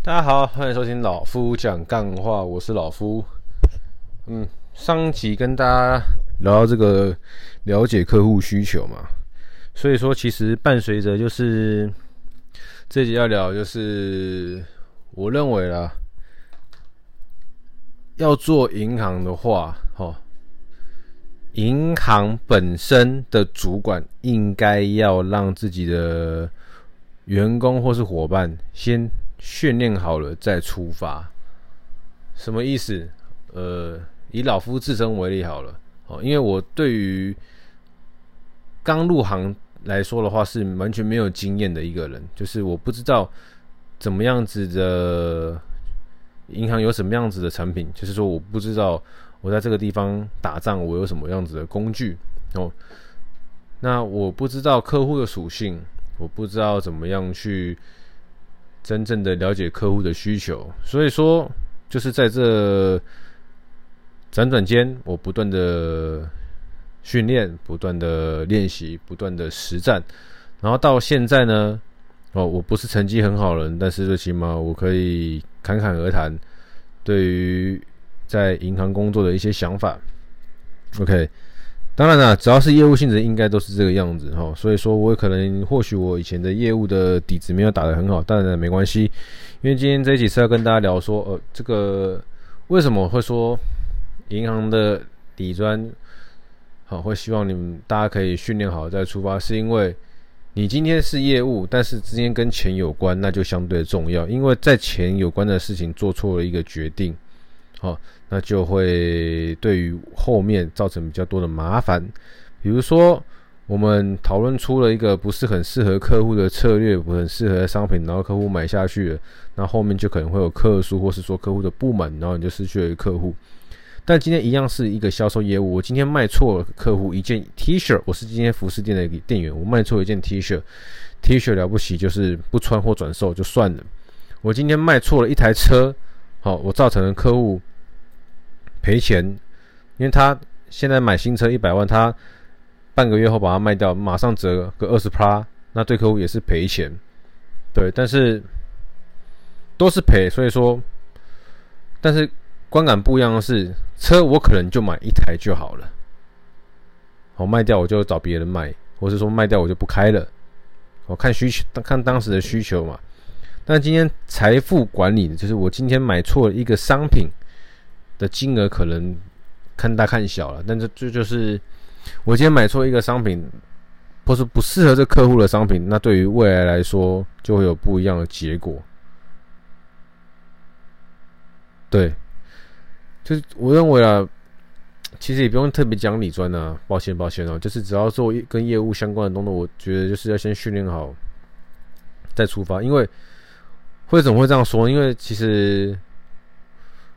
大家好，欢迎收听老夫讲干话，我是老夫。嗯，上集跟大家聊到这个了解客户需求嘛，所以说其实伴随着就是这集要聊，就是我认为啦，要做银行的话，齁。银行本身的主管应该要让自己的员工或是伙伴先训练好了再出发。什么意思？呃，以老夫自身为例好了，哦，因为我对于刚入行来说的话是完全没有经验的一个人，就是我不知道怎么样子的银行有什么样子的产品，就是说我不知道。我在这个地方打仗，我有什么样子的工具哦？那我不知道客户的属性，我不知道怎么样去真正的了解客户的需求，所以说就是在这辗转间，我不断的训练，不断的练习，不断的实战，然后到现在呢，哦，我不是成绩很好的人，但是最起码我可以侃侃而谈，对于。在银行工作的一些想法，OK，当然了，只要是业务性质，应该都是这个样子哈。所以说，我可能或许我以前的业务的底子没有打得很好，当然没关系，因为今天这一集是要跟大家聊说，呃，这个为什么会说银行的底砖好，会希望你们大家可以训练好再出发，是因为你今天是业务，但是之间跟钱有关，那就相对重要，因为在钱有关的事情做错了一个决定，好。那就会对于后面造成比较多的麻烦，比如说我们讨论出了一个不是很适合客户的策略，不很适合的商品，然后客户买下去了，那后面就可能会有客诉，或是说客户的不满，然后你就失去了一个客户。但今天一样是一个销售业务，我今天卖错了客户一件 T 恤，我是今天服饰店的店员，我卖错一件 T 恤，T 恤了不起就是不穿或转售就算了。我今天卖错了一台车，好，我造成了客户。赔钱，因为他现在买新车一百万，他半个月后把它卖掉，马上折个二十趴，那对客户也是赔钱，对，但是都是赔，所以说，但是观感不一样的是，车我可能就买一台就好了，好卖掉我就找别人卖，或是说卖掉我就不开了，我看需求，看当时的需求嘛。那今天财富管理就是我今天买错一个商品。的金额可能看大看小了，但是这就是我今天买错一个商品，或是不适合这客户的商品，那对于未来来说就会有不一样的结果。对，就是我认为啊，其实也不用特别讲理专啊，抱歉抱歉哦，就是只要做跟业务相关的动作，我觉得就是要先训练好再出发。因为为什么会这样说？因为其实。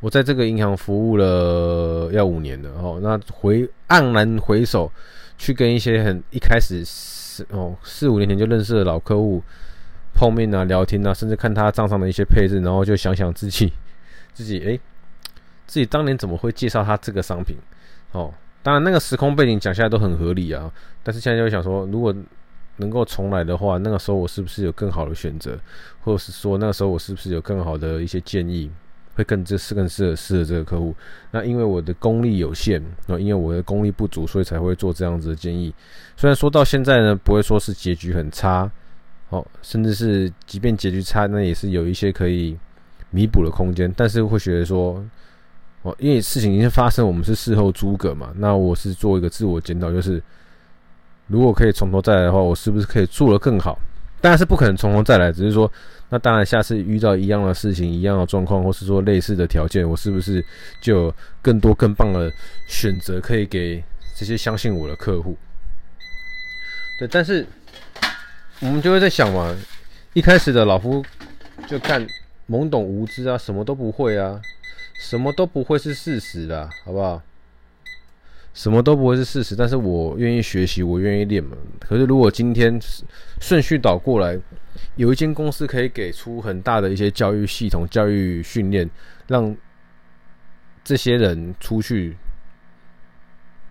我在这个银行服务了要五年了哦，那回黯然回首，去跟一些很一开始四哦四五年前就认识的老客户碰面啊、聊天啊，甚至看他账上的一些配置，然后就想想自己 自己诶，自己当年怎么会介绍他这个商品哦？当然那个时空背景讲下来都很合理啊，但是现在就想说，如果能够重来的话，那个时候我是不是有更好的选择，或者是说那个时候我是不是有更好的一些建议？会更这是更适合适合这个客户。那因为我的功力有限，然后因为我的功力不足，所以才会做这样子的建议。虽然说到现在呢，不会说是结局很差，哦，甚至是即便结局差，那也是有一些可以弥补的空间。但是会觉得说，哦，因为事情已经发生，我们是事后诸葛嘛。那我是做一个自我检讨，就是如果可以从头再来的话，我是不是可以做得更好？当然是不可能从头再来，只是说。那当然，下次遇到一样的事情、一样的状况，或是说类似的条件，我是不是就有更多更棒的选择可以给这些相信我的客户？对，但是我们就会在想嘛，一开始的老夫就看懵懂无知啊，什么都不会啊，什么都不会是事实的，好不好？什么都不会是事实，但是我愿意学习，我愿意练嘛。可是如果今天顺序倒过来，有一间公司可以给出很大的一些教育系统、教育训练，让这些人出去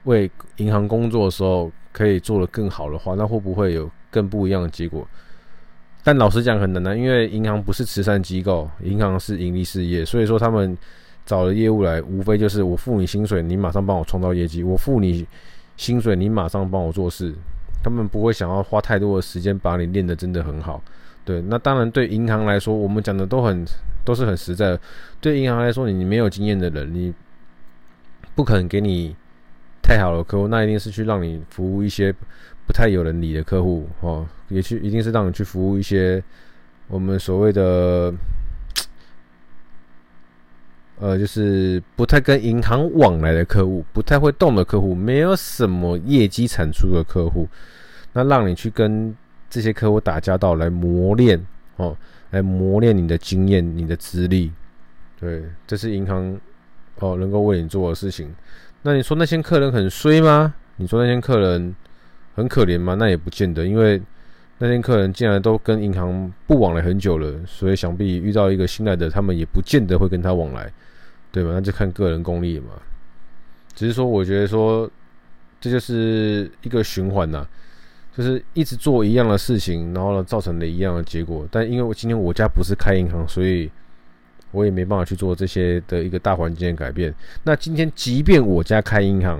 为银行工作的时候可以做得更好的话，那会不会有更不一样的结果？但老实讲很难啊，因为银行不是慈善机构，银行是盈利事业，所以说他们找了业务来，无非就是我付你薪水，你马上帮我创造业绩；我付你薪水，你马上帮我做事。他们不会想要花太多的时间把你练得真的很好。对，那当然对银行来说，我们讲的都很都是很实在。对银行来说，你没有经验的人，你不可能给你太好的客户，那一定是去让你服务一些不太有人理的客户哦，也去一定是让你去服务一些我们所谓的呃，就是不太跟银行往来的客户，不太会动的客户，没有什么业绩产出的客户，那让你去跟。这些客户打交道来磨练哦，来磨练你的经验、你的资历，对，这是银行哦能够为你做的事情。那你说那些客人很衰吗？你说那些客人很可怜吗？那也不见得，因为那些客人既然都跟银行不往来很久了，所以想必遇到一个新来的，他们也不见得会跟他往来，对吧？那就看个人功力嘛。只是说，我觉得说这就是一个循环呐。就是一直做一样的事情，然后呢，造成了一样的结果。但因为我今天我家不是开银行，所以我也没办法去做这些的一个大环境的改变。那今天即便我家开银行，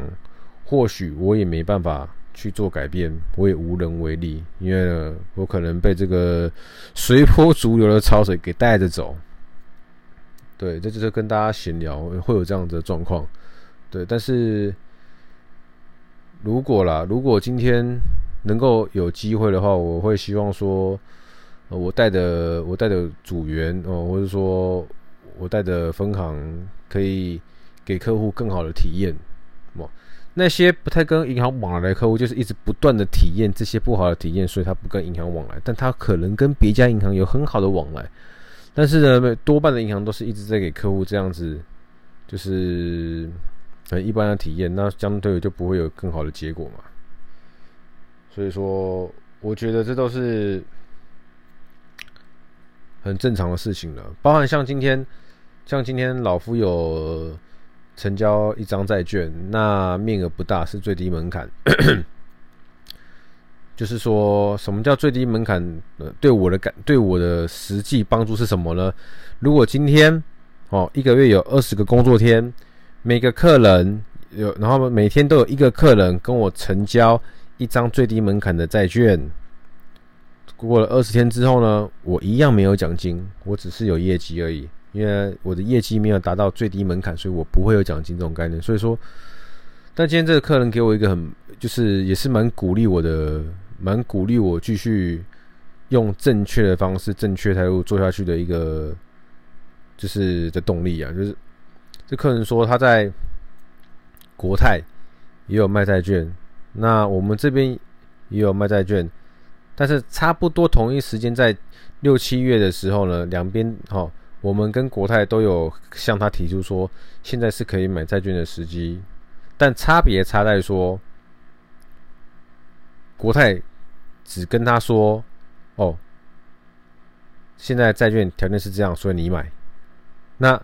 或许我也没办法去做改变，我也无能为力，因为呢，我可能被这个随波逐流的潮水给带着走。对，这就是跟大家闲聊会有这样的状况。对，但是如果啦，如果今天。能够有机会的话，我会希望说，呃、我带的我带的组员哦、或者说我带的分行可以给客户更好的体验。哦，那些不太跟银行往来的客户，就是一直不断的体验这些不好的体验，所以他不跟银行往来，但他可能跟别家银行有很好的往来。但是呢，多半的银行都是一直在给客户这样子，就是很一般的体验，那相对就不会有更好的结果嘛。所以说，我觉得这都是很正常的事情了。包含像今天，像今天老夫有成交一张债券，那面额不大，是最低门槛。就是说什么叫最低门槛？呃，对我的感，对我的实际帮助是什么呢？如果今天哦，一个月有二十个工作天，每个客人有，然后每天都有一个客人跟我成交。一张最低门槛的债券，过了二十天之后呢，我一样没有奖金，我只是有业绩而已。因为我的业绩没有达到最低门槛，所以我不会有奖金这种概念。所以说，但今天这个客人给我一个很，就是也是蛮鼓励我的，蛮鼓励我继续用正确的方式、正确态度做下去的一个，就是的动力啊。就是这客人说他在国泰也有卖债券。那我们这边也有卖债券，但是差不多同一时间在六七月的时候呢，两边哈，我们跟国泰都有向他提出说，现在是可以买债券的时机，但差别差在说，国泰只跟他说，哦，现在债券条件是这样，所以你买。那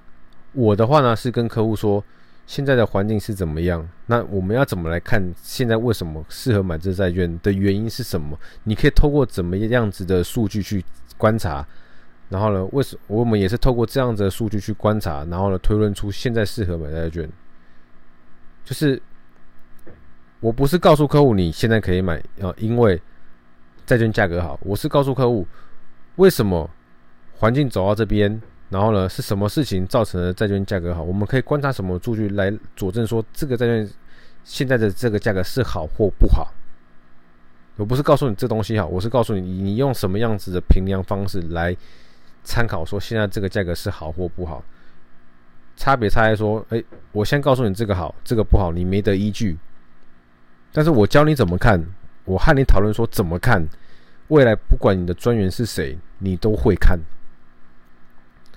我的话呢，是跟客户说。现在的环境是怎么样？那我们要怎么来看？现在为什么适合买这债券的原因是什么？你可以透过怎么样子的数据去观察，然后呢，为什我们也是透过这样子的数据去观察，然后呢，推论出现在适合买债券。就是我不是告诉客户你现在可以买啊，因为债券价格好。我是告诉客户为什么环境走到这边。然后呢，是什么事情造成的债券价格好？我们可以观察什么数据来佐证说这个债券现在的这个价格是好或不好？我不是告诉你这东西好，我是告诉你你用什么样子的评量方式来参考说现在这个价格是好或不好？差别差在说，哎，我先告诉你这个好，这个不好，你没得依据。但是我教你怎么看，我和你讨论说怎么看，未来不管你的专员是谁，你都会看。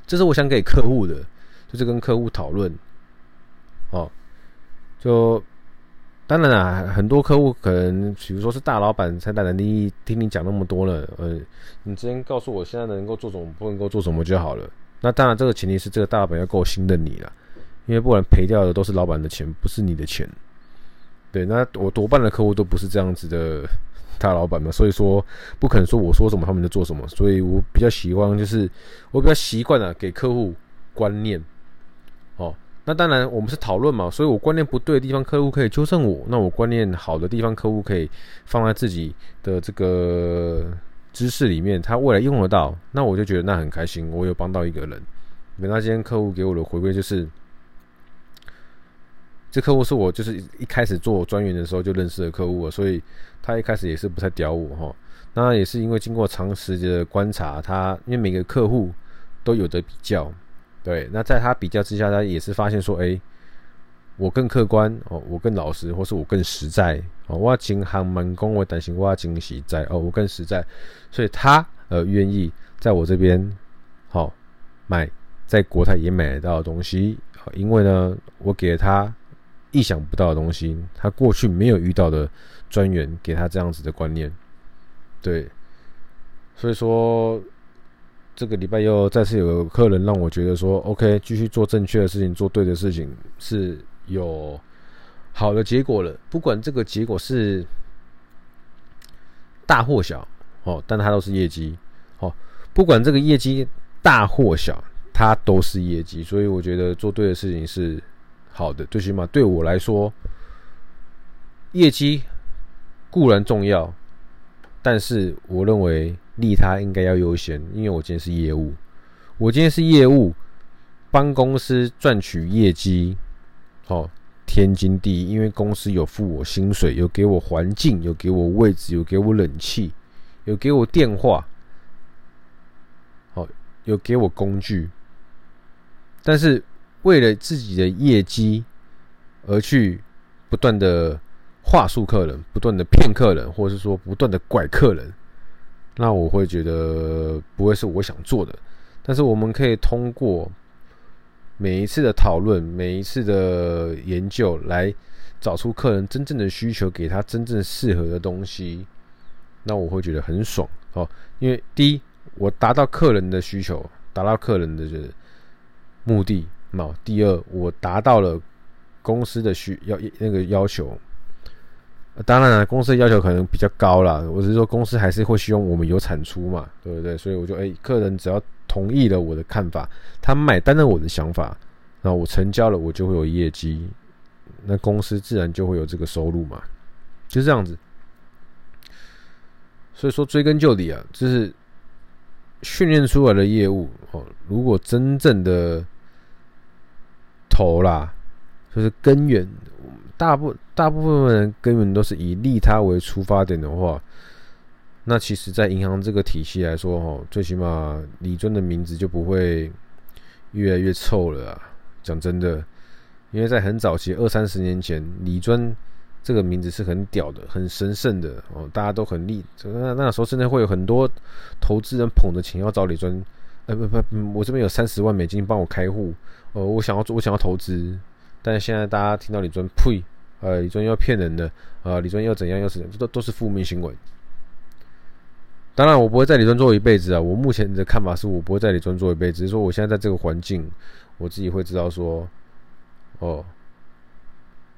这是我想给客户的，就是跟客户讨论，哦，就当然啦，很多客户可能，比如说是大老板才懒得听听你讲那么多了，呃，你直接告诉我现在能够做什么，不能够做什么就好了。那当然，这个前提是这个大老板要够信任你了，因为不然赔掉的都是老板的钱，不是你的钱。对，那我多半的客户都不是这样子的，大老板嘛，所以说不可能说我说什么他们就做什么，所以我比较喜欢就是我比较习惯啊，给客户观念。哦，那当然我们是讨论嘛，所以我观念不对的地方，客户可以纠正我；那我观念好的地方，客户可以放在自己的这个知识里面，他未来用得到，那我就觉得那很开心，我有帮到一个人。那今天客户给我的回馈就是。这客户是我就是一开始做专员的时候就认识的客户，所以他一开始也是不太屌我哈。那也是因为经过长时间的观察，他因为每个客户都有的比较，对，那在他比较之下，他也是发现说，哎，我更客观哦，我更老实，或是我更实在哦，我经行门工，我担心我经实在哦，我更实在，所以他呃愿意在我这边好买在国泰也买得到的东西，因为呢，我给了他。意想不到的东西，他过去没有遇到的专员给他这样子的观念，对，所以说这个礼拜又再次有个客人让我觉得说，OK，继续做正确的事情，做对的事情是有好的结果了。不管这个结果是大或小，哦，但它都是业绩，哦，不管这个业绩大或小，它都是业绩。所以我觉得做对的事情是。好的，最起码对我来说，业绩固然重要，但是我认为利他应该要优先，因为我今天是业务，我今天是业务，帮公司赚取业绩，哦，天经地义，因为公司有付我薪水，有给我环境，有给我位置，有给我冷气，有给我电话，好，有给我工具，但是。为了自己的业绩而去不断的话术客人，不断的骗客人，或者是说不断的拐客人，那我会觉得不会是我想做的。但是我们可以通过每一次的讨论，每一次的研究，来找出客人真正的需求，给他真正适合的东西。那我会觉得很爽哦，因为第一，我达到客人的需求，达到客人的目的。好，第二，我达到了公司的需要那个要求。当然了，公司的要求可能比较高啦。我是说，公司还是会希望我们有产出嘛，对不对？所以我就，哎，客人只要同意了我的看法，他买单了我的想法，那我成交了，我就会有业绩，那公司自然就会有这个收入嘛，就这样子。所以说，追根究底啊，就是训练出来的业务哦，如果真正的。头啦，就是根源，大部大部分人根源都是以利他为出发点的话，那其实，在银行这个体系来说，哦，最起码李尊的名字就不会越来越臭了。讲真的，因为在很早期二三十年前，李尊这个名字是很屌的，很神圣的哦，大家都很利。那那时候，真的会有很多投资人捧着钱要找李尊。呃，不不，我这边有三十万美金，帮我开户。呃，我想要做，我想要投资，但现在大家听到李尊呸，呃，李尊要骗人的，呃，李尊要怎样又是怎样，这都都是负面新闻。当然，我不会在李尊做一辈子啊。我目前的看法是我不会在李尊做一辈子，只是说我现在在这个环境，我自己会知道说，哦，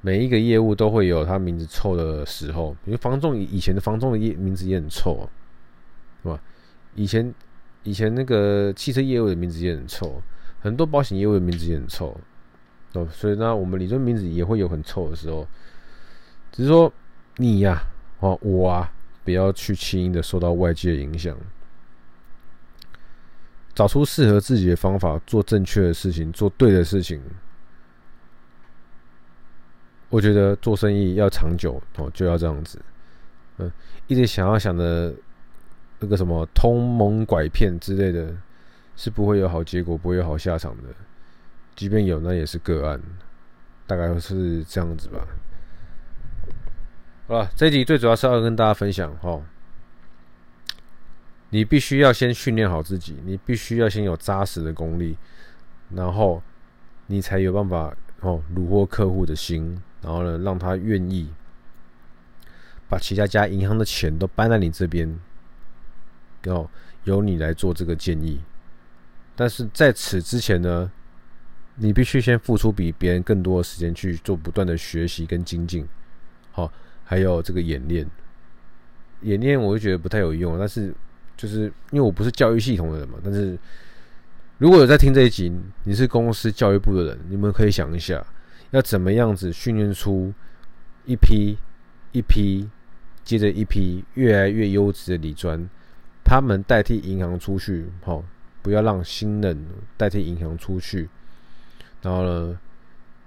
每一个业务都会有他名字臭的时候，因为房仲以前的房仲的业名字也很臭啊，是吧？以前以前那个汽车业务的名字也很臭。很多保险业务的名字也很臭，哦，所以呢，我们李尊名字也会有很臭的时候。只是说你呀，哦，我啊，不要去轻易的受到外界影响，找出适合自己的方法，做正确的事情，做对的事情。我觉得做生意要长久哦，就要这样子。嗯，一直想要想的那个什么通蒙拐骗之类的。是不会有好结果，不会有好下场的。即便有，那也是个案，大概是这样子吧。好了，这一集最主要是要跟大家分享哈，你必须要先训练好自己，你必须要先有扎实的功力，然后你才有办法哦，虏获客户的心，然后呢，让他愿意把其他家银行的钱都搬在你这边，然后由你来做这个建议。但是在此之前呢，你必须先付出比别人更多的时间去做不断的学习跟精进，好，还有这个演练。演练，我就觉得不太有用。但是就是因为我不是教育系统的人嘛，但是如果有在听这一集，你是公司教育部的人，你们可以想一下，要怎么样子训练出一批一批接着一批越来越优质的理专，他们代替银行出去，好，不要让新人代替银行出去，然后呢，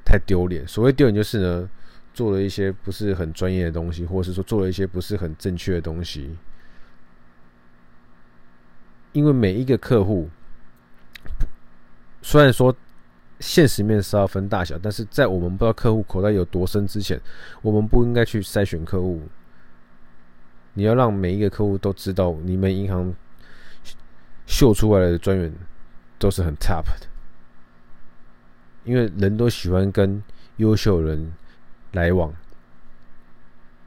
太丢脸。所谓丢脸就是呢。做了一些不是很专业的东西，或者是说做了一些不是很正确的东西，因为每一个客户，虽然说现实面是要分大小，但是在我们不知道客户口袋有多深之前，我们不应该去筛选客户。你要让每一个客户都知道，你们银行秀出来的专员都是很 top 的，因为人都喜欢跟优秀人。来往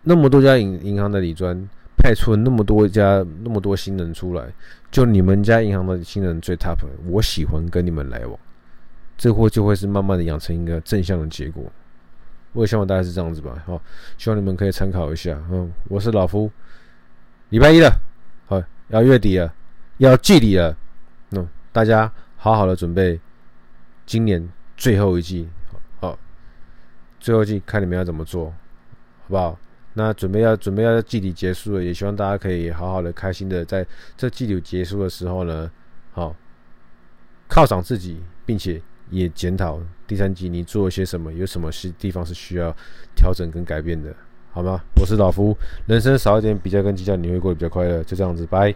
那么多家银银行的理专，派出了那么多家那么多新人出来，就你们家银行的新人最 top，我喜欢跟你们来往，这货就会是慢慢的养成一个正向的结果。我也希望大概是这样子吧，好，希望你们可以参考一下。嗯，我是老夫，礼拜一了，好，要月底了，要季底了，嗯，大家好好的准备今年最后一季。好最后一季看你们要怎么做，好不好？那准备要准备要季底结束了，也希望大家可以好好的、开心的在这季底结束的时候呢，好犒赏自己，并且也检讨第三季你做了些什么，有什么是地方是需要调整跟改变的，好吗？我是老夫，人生少一点比较跟计较，你会过得比较快乐。就这样子，拜。